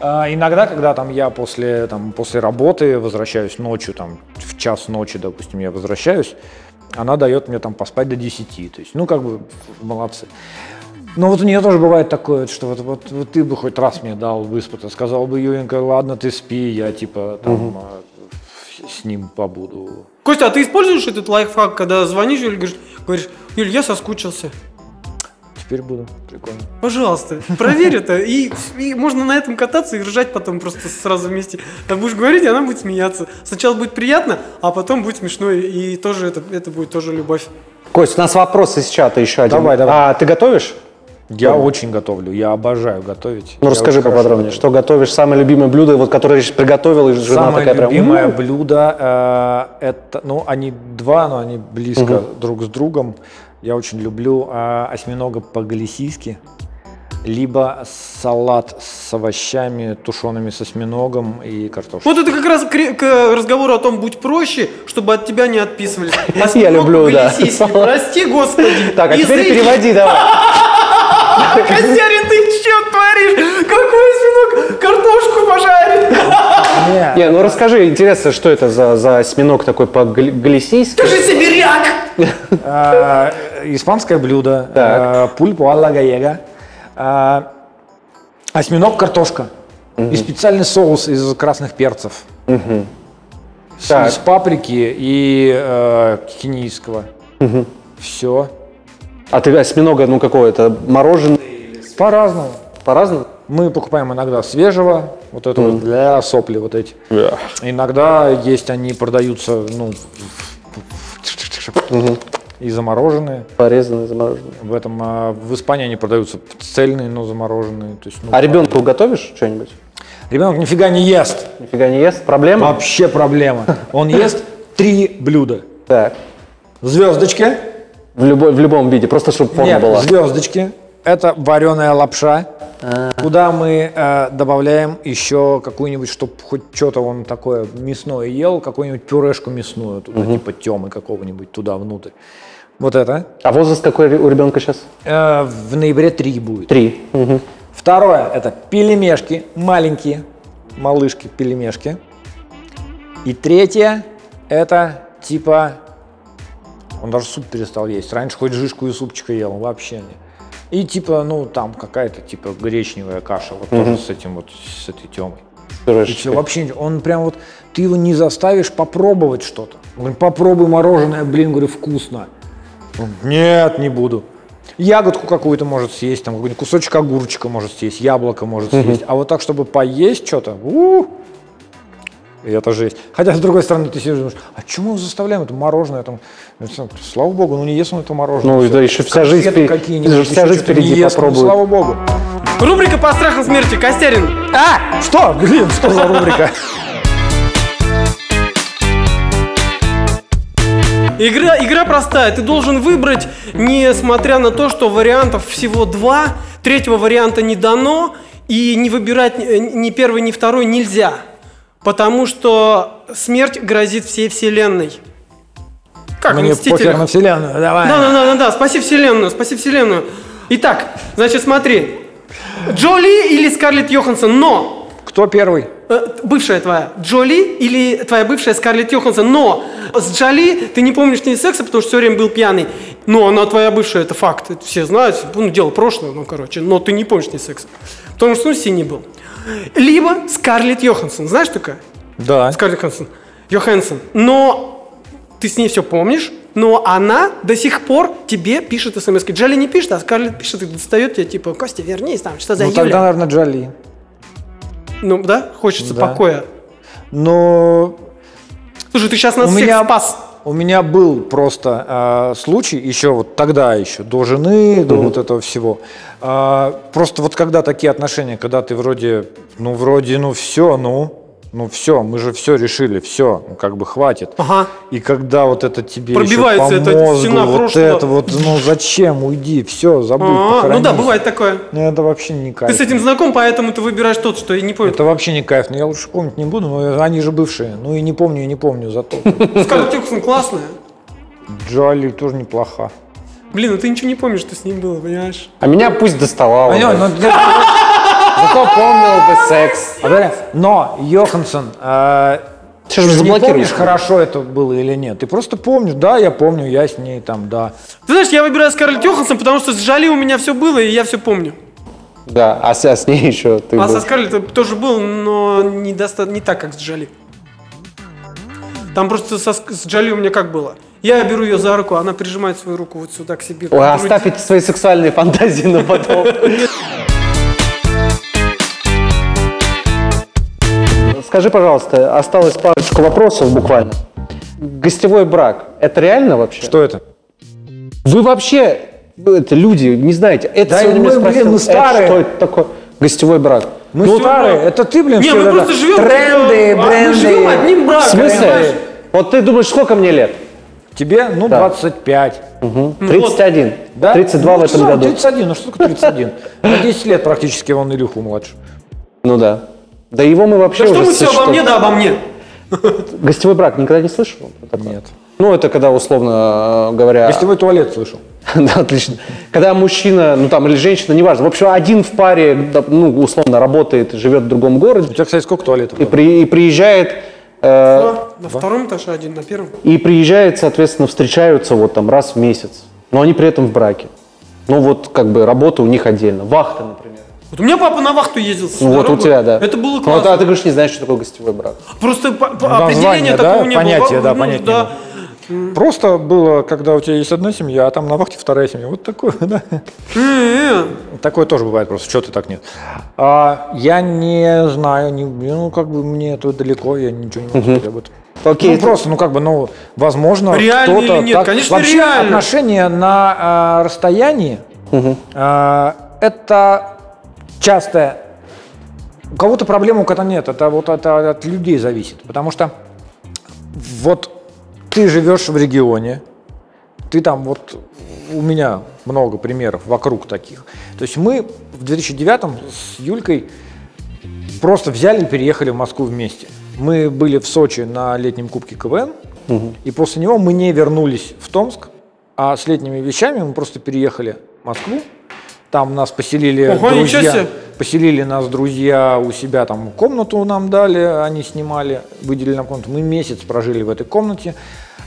а, иногда, когда там я после, там, после работы возвращаюсь ночью, там, в час ночи, допустим, я возвращаюсь, она дает мне там поспать до 10. То есть, ну, как бы, молодцы. Но вот у нее тоже бывает такое, что вот, вот, вот ты бы хоть раз мне дал выспаться, сказал бы, Юленька, ладно, ты спи, я типа там а, с ним побуду. Костя, а ты используешь этот лайфхак, когда звонишь Юле, говоришь, говоришь, Юль, я соскучился. Теперь буду. Прикольно. Пожалуйста, проверь это, и, и можно на этом кататься и ржать потом просто сразу вместе. Ты будешь говорить, и она будет смеяться. Сначала будет приятно, а потом будет смешно, и тоже это, это будет тоже любовь. Кость, у нас вопрос из чата еще один. Давай, давай. А ты готовишь? Я очень готовлю, я обожаю готовить. Ну, Я расскажи поподробнее, готовлю. что готовишь, самое любимое блюдо, вот, которое приготовил, и жена Самое такая прям... любимое «М-м-м». блюдо э, это, ну, они два, но они близко друг с другом. Я очень люблю э, осьминога по-галисийски, либо салат с овощами, тушеными с осьминогом и картошкой. Вот это как раз к, к разговору о том, будь проще, чтобы от тебя не отписывались. Я люблю, да. Прости, господи. Так, а теперь переводи давай. Костярин, ты что творишь? Какой осьминог картошку пожарит? Не, Не, ну расскажи, интересно, что это за, за осьминог такой по-галисийски? Ты же сибиряк! э, испанское блюдо, Так. пульпо алла э, осьминог картошка и специальный соус из красных перцев. С-. Из паприки и э, кенийского. Все. А ты осьминога, ну какой это, мороженое? По-разному. По-разному? Мы покупаем иногда свежего, вот это вот для сопли вот эти. Иногда есть они продаются, ну, и замороженные. Порезанное, замороженное. В этом а, в Испании они продаются цельные, но замороженные. То есть, ну, А ребенку готовишь что-нибудь? ребенок нифига не ест. Нифига не ест? Проблема? Вообще проблема. Он ест три блюда. Так. Звездочки. В, любой, в любом виде, просто чтобы форма Нет, была. звездочки. Это вареная лапша, куда мы э, добавляем еще какую-нибудь, чтобы хоть что-то он такое мясное ел, какую-нибудь пюрешку мясную, туда, типа темы какого-нибудь туда внутрь. Вот это. А возраст какой у ребенка сейчас? Э, в ноябре три будет. Три. Мгм. Второе – это пельмешки, маленькие, малышки, пельмешки. И третье – это типа, он даже суп перестал есть. Раньше хоть жишку и супчика ел, вообще не. И типа, ну там какая-то типа гречневая каша, вот тоже с этим вот, с этой темой. Все, вообще, он прям вот, ты его не заставишь попробовать что-то. Он говорит, попробуй мороженое, блин, говорю, вкусно. Он, Нет, не буду. Ягодку какую-то может съесть, там какой-нибудь кусочек огурчика может съесть, яблоко может съесть. А вот так, чтобы поесть что-то, у, И это жесть. Хотя, с другой стороны, ты сидишь и думаешь, а чему мы заставляем? Это мороженое. Там, Это, слава богу, ну не ест он это мороженое. Ну, Всё. да еще вся жизнь впе- какие-нибудь, вся еще жизнь впереди ест, ну, попробует. слава богу. Рубрика по страхам смерти. Костерин. А, что? Блин, что за рубрика? Игра, игра простая. Ты должен выбрать, несмотря на то, что вариантов всего два, третьего варианта не дано, и не выбирать э, ни первый, ни второй нельзя. Потому что смерть грозит всей вселенной. Как Мне похер на вселенную, давай. Да, да, да, да, да, спаси вселенную, спаси вселенную. Итак, значит, смотри. Джоли или Скарлетт Йоханссон, но Кто первый? э, бывшая твоя Джоли или твоя бывшая Скарлетт Йоханссон, но с Джоли ты не помнишь ни секса, потому что все время был пьяный. Но она твоя бывшая, это факт, это все знают, ну, дело прошлое, ну, короче, но ты не помнишь ни секса, потому что ну, синий был. Либо Скарлетт Йоханссон, знаешь такая? Да. Скарлетт Йоханссон. Йоханссон. Но ты с ней все помнишь, но она до сих пор тебе пишет смс. Джоли не пишет, а Скарлетт пишет и достает тебя, типа, Костя, вернись там, что за Ну Юля? тогда, наверное, Джоли. Ну, да, хочется Да. покоя. Но Слушай, ты сейчас нас у всех меня, спас. У меня был просто э, случай, еще вот тогда еще, до жены, до вот этого всего. А, просто вот когда такие отношения, когда ты вроде, ну вроде, ну все, ну, ну все, мы же все решили, все, ну как бы хватит. Ага. И когда вот это тебе Пробивается еще по эта мозгу, стена вот прошлого. это вот, ну зачем, уйди, все, забудь, А, ну да, бывает такое. Ну, это вообще не кайф. Ты с этим знаком, поэтому ты выбираешь тот, что я не помню. Это вообще не кайф, но я лучше помнить не буду, но они же бывшие. Ну и не помню, и не помню, зато Скарлетт Йоханссон классная. Джоли тоже неплоха. Блин, ну ты ничего не помнишь, что с ним было, понимаешь? А меня пусть доставало. Ну, я- Зато помнил бы секс. А Но Йоханссон, э, Что ты не заблокируешь? помнишь, хорошо это было или нет. Ты просто помнишь, да, я помню, я с ней там, да. Ты знаешь, я выбираю Скарлетт Йоханссон, потому что с Джоли у меня все было, и я все помню. Да, а с, а с ней еще ты А был. со Скарлетт тоже был, но не, доста- не так, как с Джоли. Там просто со, Ск- с Джоли у меня как было. Я беру ее за руку, она прижимает свою руку вот сюда к себе. к Ой, груди. оставь эти свои сексуальные фантазии на потом. Скажи, пожалуйста, осталось парочку вопросов буквально. Гостевой брак, это реально вообще? Что это? Вы вообще, это люди, не знаете, это Да сегодня мы, меня спросил, блин, мы это старые. что это такое? Гостевой брак. Мы Ну, старые, всё, это ты, блин, Не, все мы это- просто живем... Тренды, э, а, бренды. Мы живем одним В браком, смысле? понимаешь? Вот ты думаешь, сколько мне лет? Тебе, ну, Да. 25. 31. Да? 32 в Ну, этом что, году. 31, ну что такое 31? На 10 лет практически он Илюху младше. Ну да. Да его мы вообще Да что уже мы все обо что- мне, да обо мне. Гостевой брак никогда не слышал? Нет. Ну, это когда, условно э, говоря... Гостевой туалет слышал. Да, отлично. Когда мужчина, ну там, или женщина, неважно. В общем, один в паре, ну, условно, работает, живет в другом У городе тебя, кстати, сколько туалетов? и, при- и приезжает... э, На втором этаже один, на первом. и приезжает, соответственно, встречаются вот там раз в месяц. Но они при этом в браке. Ну, вот как бы работа у них отдельно. Вахта, например. Вот у меня папа на вахту ездил. с Ну, вот у тебя, да. Это было Ну, классно. а ты говоришь, не знаешь, что такое гостевой брак. Просто по- по- название, определения да? такого не Понятие, было. да, Ну, понять не да. Просто было, когда у тебя есть одна семья, а там на вахте вторая семья. Вот такое, да. Не-не. Такое тоже бывает просто, что ты так нет. А, я не знаю, не, ну как бы мне это далеко, я ничего не могу сказать об этом. Окей, ну это- просто, ну как бы, ну, возможно, Реально кто-то или нет? так- Конечно, Вообще реально. отношения на а, расстоянии, а, это часто у кого-то проблема, у кого-то нет. Это вот это от людей зависит. Потому что вот ты живешь в регионе, ты там вот у меня много примеров вокруг таких. То есть мы в 2009 с Юлькой просто взяли и переехали в Москву вместе. Мы были в Сочи на летнем кубке КВН, и после него мы не вернулись в Томск, а с летними вещами мы просто переехали в Москву. Там нас поселили Ого, друзья, поселили нас друзья у себя, там комнату нам дали, они снимали, выделили нам комнату. Мы месяц прожили в этой комнате.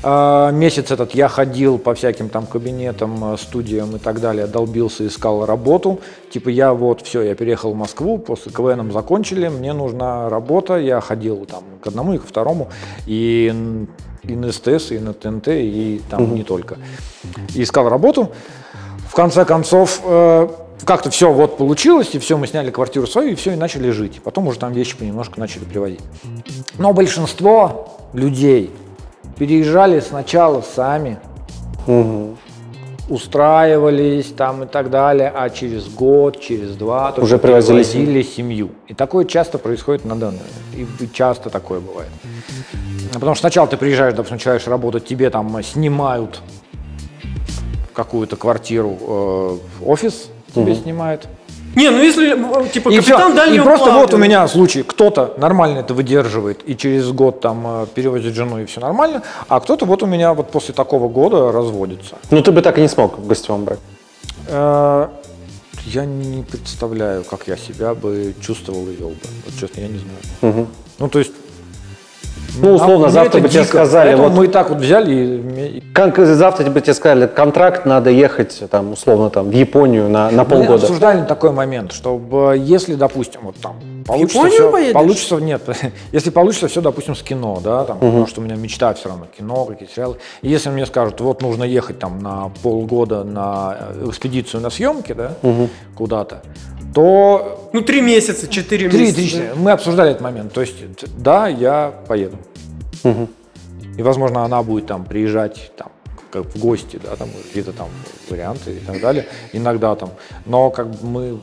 А, Месяц этот я ходил по всяким там кабинетам, э, студиям и так далее, долбился, искал работу. Типа я вот, все, я переехал в Москву, после КВНом закончили, мне нужна работа. Я ходил там к одному и ко второму, и, и на СТС, и на ТНТ, и там не только. И искал работу. В конце концов, э, как-то все вот получилось, и все, мы сняли квартиру свою, и все, и начали жить. Потом уже там вещи понемножку начали приводить. Но большинство людей переезжали сначала сами, устраивались там и так далее, а через год, через два Уже привозили привозили семью. И такое часто происходит на данный момент. И часто такое бывает. Потому что сначала ты приезжаешь, допустим, начинаешь работать, тебе там снимают какую-то квартиру, э, офис тебе снимают. Не, ну если, э, типа, И, капитан всё. дальнего и просто вот у плавания. меня случай, кто-то нормально это выдерживает и через год там э, перевозит жену и все нормально, а кто-то вот у меня вот после такого года разводится. Ну, ты бы так и не смог в гостевом браке. Э, Я не представляю, как я себя бы чувствовал и вел бы. Вот честно, я не знаю. Ну, то есть... Ну, условно, мне завтра бы тебе дико. сказали, Поэтому вот- мы и так вот взяли и Как завтра тебе тебе сказали, контракт, надо ехать, там, условно, там, в Японию на, на Мы полгода. обсуждали такой момент, чтобы если, допустим, вот там получится Японию все, поедешь? получится, нет, если получится все, допустим, с кино, да, там, потому что у меня мечта все равно кино, какие-то сериалы. И если мне скажут, вот нужно ехать там на полгода на э, экспедицию на съемки, да, куда-то, то Ну, три месяца, четыре месяца. три, четыре. мы обсуждали этот момент. То есть, да, я поеду. И, возможно, она будет там приезжать там, как в гости, да, там какие-то там варианты и так далее. Иногда там. Но как бы мы,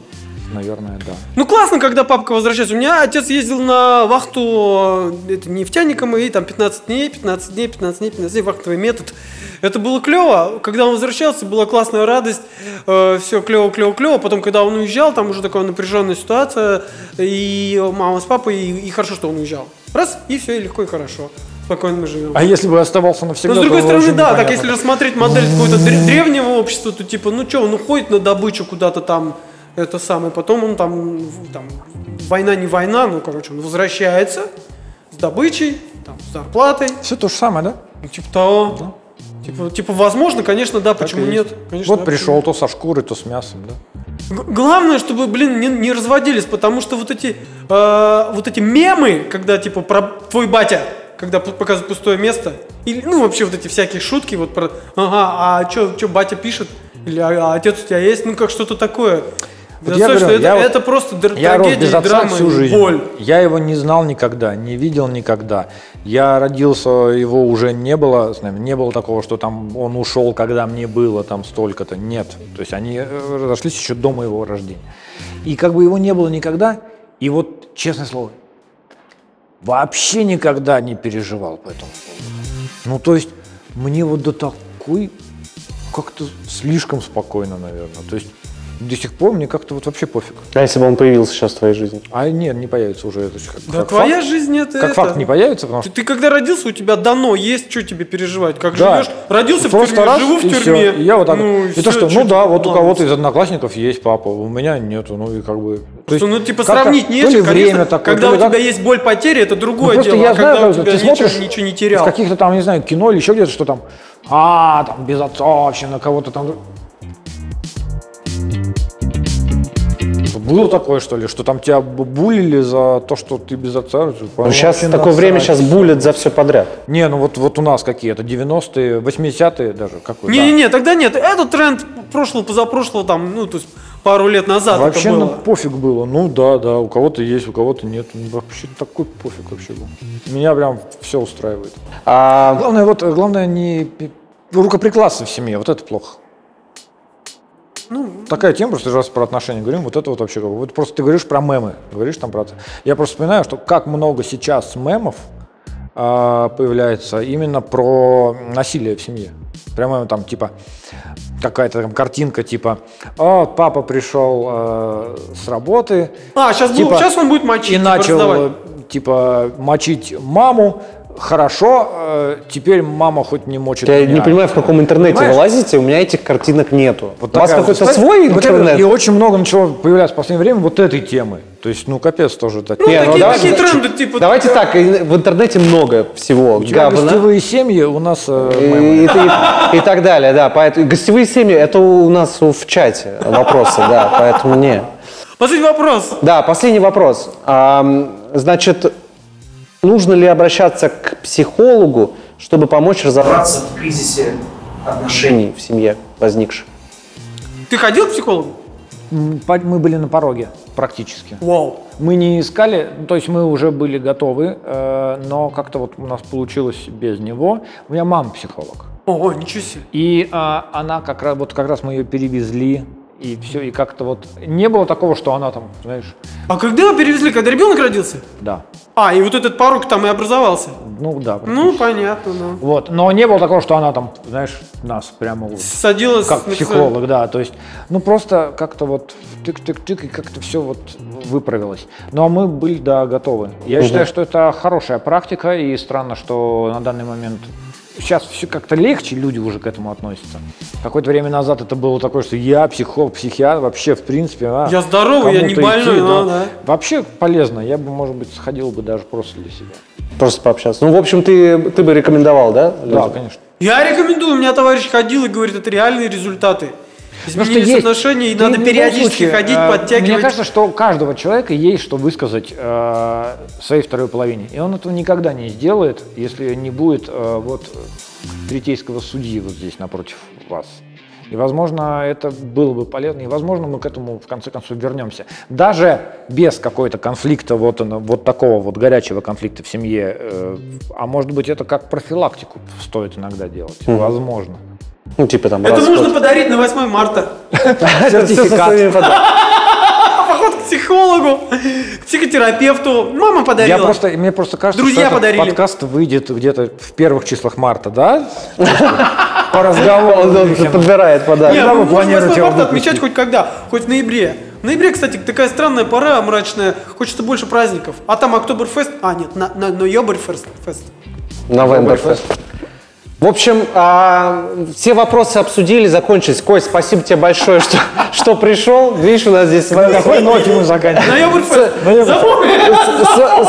наверное, да. Ну классно, когда папка возвращается. У меня отец ездил на вахту, э, это нефтяником, и там 15 дней, 15 дней, 15 дней, 15 дней, вахтовый метод. Это было клево. Когда он возвращался, была классная радость, все клево, клево, клево. Потом, когда он уезжал, там уже такая напряженная ситуация, и мама с папой, и, и хорошо, что он уезжал. Раз, и все, и легко, и хорошо. Спокойно мы живем. А если бы оставался навсегда, Но с другой то стороны, да, так если рассмотреть модель какого-то дре- древнего общества, то типа, ну что, он уходит на добычу куда-то там, это самое, потом он там, там, война не война, ну, короче, он возвращается с добычей, там, с зарплатой, Все то же самое, да? ну, типа того. Типа, типа, возможно, конечно, да, почему Так и нет? Конечно, вот да, пришел то со шкурой, то с мясом, да? Г- Главное, чтобы, блин, не, не разводились, потому что вот эти, э, вот эти мемы, когда типа про твой батя, когда показывают пустое место, или, ну вообще вот эти всякие шутки, вот про, ага, а что батя пишет, или а, а отец у тебя есть, ну как что-то такое. Вот я слушай, говорю, это, я это просто др- Я рос трагедия, без отца драма всю жизнь. боль. Я его не знал никогда, не видел никогда. Я родился, его уже не было, не было такого, что там он ушел, когда мне было там столько-то. Нет. То есть они э, разошлись еще до моего рождения. И как бы его не было никогда. И вот, честное слово, вообще никогда не переживал по этому поводу. Ну, то есть, мне вот до такой как-то слишком спокойно, наверное. То есть, до сих пор мне как-то вот вообще пофиг. А если бы он появился сейчас в твоей жизни? А нет, не появится уже. Это как, Да как твоя факт, жизнь это как это. факт не появится, потому Ты, что ты когда родился, у тебя дано есть, что тебе переживать? Как Да. живешь? Родился в тюрьме, раз, живу в и тюрьме. всё. И я вот так. Ну, и то, всё, что, ну да, вот у кого-то из одноклассников есть папа, у меня нету, ну и как бы. То Что, ну, типа, сравнить не то ли время конечно, такое, когда то у тебя как- есть боль потери, это Ну, другое просто дело. я а знаю, когда у тебя ты ничего, смотришь ничего не терял. каких-то там, не знаю, кино или еще где-то, что там, а, там, без отца вообще на кого-то там. Было такое, что ли, что там тебя бу- булили за то, что ты без отца? Ну, сейчас такое время, сейчас булят за все подряд. Не, ну вот, вот у нас какие? Это 90-е, 80-е даже? Какой? да. Не-не-не, тогда нет. Это тренд прошлого, позапрошлого, там, ну, то есть пару лет назад Вообще это ну, было. пофиг было. Ну да, да, у кого-то есть, у кого-то нет. Ну, Вообще такой пофиг вообще был. Меня прям все устраивает. А Главное, вот, главное не рукоприкладство в семье, вот это плохо. Ну, Такая тема, просто раз про отношения говорим, вот это вот вообще, как бы, вот просто ты говоришь про мемы, говоришь там про. Я просто вспоминаю, что как много сейчас мемов а, появляется именно про насилие в семье. Прямо там типа какая-то там картинка типа, о, папа пришел э, с работы, А, сейчас, Типа, сейчас он будет мочить. и типа, начал раздавать. э, типа мочить маму. Хорошо, э, теперь мама хоть не мочит я меня. не понимаю, в каком интернете Понимаешь? вы лазите, у меня этих картинок нету. Вот у вас вот какой-то свой Вот это- интернет? И очень много начало появляться в последнее время вот этой темы. То есть, ну, капец тоже. да. Ну, Не, такие, давайте- такие тренды, типа... Давайте так, в интернете много всего. У тебя говна. гостевые семьи, у нас э, И, и- и- и так далее, да. Поэтому гостевые семьи это у нас в чате вопросы, да, поэтому не. Последний вопрос. Да, последний вопрос. Ам, значит, нужно ли обращаться к психологу, чтобы помочь разобраться в кризисе отношений в семье возникших? Ты ходил к психологу? мы были на пороге практически. Вау. Мы не искали, ну, то есть мы уже были готовы, э, но как-то вот у нас получилось без него. У меня мама психолог. Ого, ничего себе. И а, она как раз, вот как раз мы ее перевезли, и все, и как-то вот не было такого, что она там, знаешь, А когда вы перевезли, когда ребенок родился? да, А, и вот этот порог там и образовался. ну да. Ну, понятно, да. Вот, но не было такого, что она там, знаешь, нас прямо вот Садилась как психолог, да, то есть, ну просто как-то вот тык-тык-тык, и как-то все вот выправилось. Но мы были, да, готовы. Я считаю, что это хорошая практика, и странно, что на данный момент сейчас все как-то легче, люди уже к этому относятся. Какое-то время назад это было такое, что я психолог, психиатр, вообще, в принципе, а, Я здоровый, я не больной, идти, ну да. Вообще полезно, я бы, может быть, сходил бы даже просто для себя. Просто пообщаться. Ну, в общем, ты, ты бы рекомендовал, да? Да, людям? конечно. Я рекомендую, у меня товарищ ходил и говорит, это реальные результаты. Потому Изменились есть- отношения, и ты надо периодически случае, ходить, э, подтягивать. Мне кажется, что у каждого человека есть что высказать э, своей второй половине. И он этого никогда не сделает, если не будет э, вот третейского судьи вот здесь напротив вас. И, возможно, это было бы полезно, и, возможно, мы к этому в конце концов вернемся. Даже без какой-то конфликта, вот, вот такого вот горячего конфликта в семье, э, а может быть, это как профилактику стоит иногда делать, возможно. Ну, типа там... Это расход. можно подарить на 8 марта. Это всё со Сертификат. своими. Поход к психологу, к психотерапевту. Мама подарила. Я просто, мне просто кажется, Друзья что подарили. этот подкаст выйдет где-то в первых числах марта, да? По Он разговору. он подбирает подарок. Не, Когда мы вы можем планируете 8 его марта выпустить? отмечать хоть когда, хоть в ноябре. В ноябре, кстати, такая странная пора мрачная, хочется больше праздников. А там Октоберфест, а нет, на, на, Ноябрьфест. фест. Новемберфест. В общем, а, все вопросы обсудили, закончились. Кость, спасибо тебе большое, что, что пришел. Видишь, у нас здесь На какой ноте мы заканчиваем?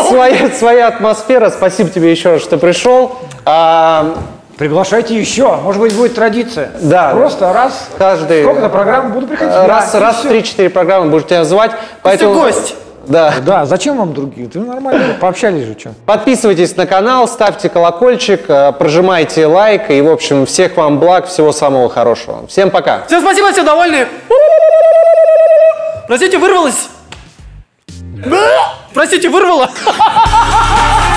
Своя, своя атмосфера. Спасибо тебе еще раз, что пришел. А, Приглашайте еще, может быть, будет традиция. Да. Просто раз, Каждый- сколько-то программ буду приходить. раз, Да, раз. 3-4 программы будешь тебя звать. Ты Поэтому, гость. Да. Да, зачем вам другие? Ты нормально, пообщались же, что. Подписывайтесь на канал, ставьте колокольчик, э, прожимайте лайк. И, в общем, всех вам благ, всего самого хорошего. Всем пока. Всем спасибо, все довольны. Простите, вырвалось. Простите, вырвало.